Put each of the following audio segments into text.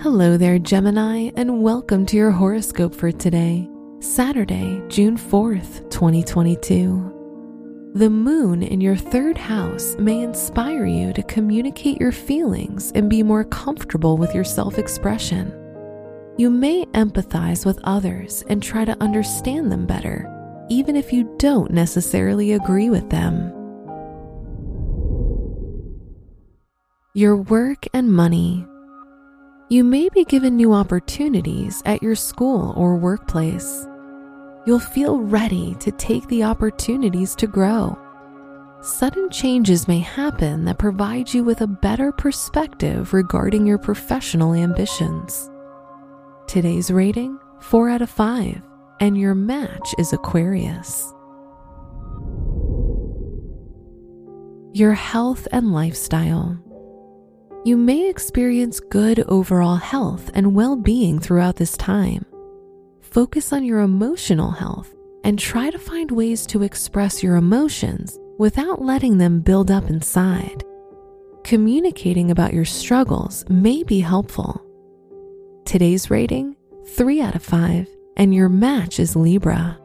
Hello there, Gemini, and welcome to your horoscope for today, Saturday, June 4th, 2022. The moon in your third house may inspire you to communicate your feelings and be more comfortable with your self expression. You may empathize with others and try to understand them better, even if you don't necessarily agree with them. Your work and money. You may be given new opportunities at your school or workplace. You'll feel ready to take the opportunities to grow. Sudden changes may happen that provide you with a better perspective regarding your professional ambitions. Today's rating 4 out of 5, and your match is Aquarius. Your health and lifestyle. You may experience good overall health and well being throughout this time. Focus on your emotional health and try to find ways to express your emotions without letting them build up inside. Communicating about your struggles may be helpful. Today's rating 3 out of 5, and your match is Libra.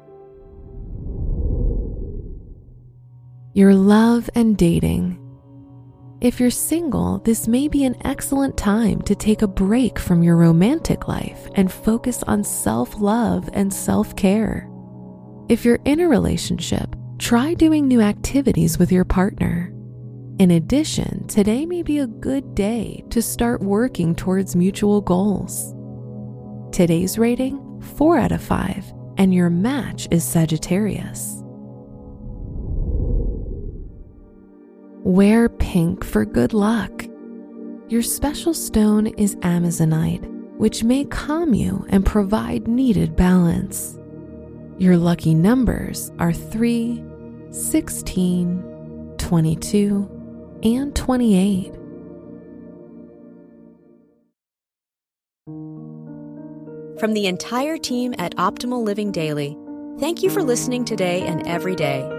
Your love and dating. If you're single, this may be an excellent time to take a break from your romantic life and focus on self love and self care. If you're in a relationship, try doing new activities with your partner. In addition, today may be a good day to start working towards mutual goals. Today's rating 4 out of 5, and your match is Sagittarius. Wear pink for good luck. Your special stone is Amazonite, which may calm you and provide needed balance. Your lucky numbers are 3, 16, 22, and 28. From the entire team at Optimal Living Daily, thank you for listening today and every day.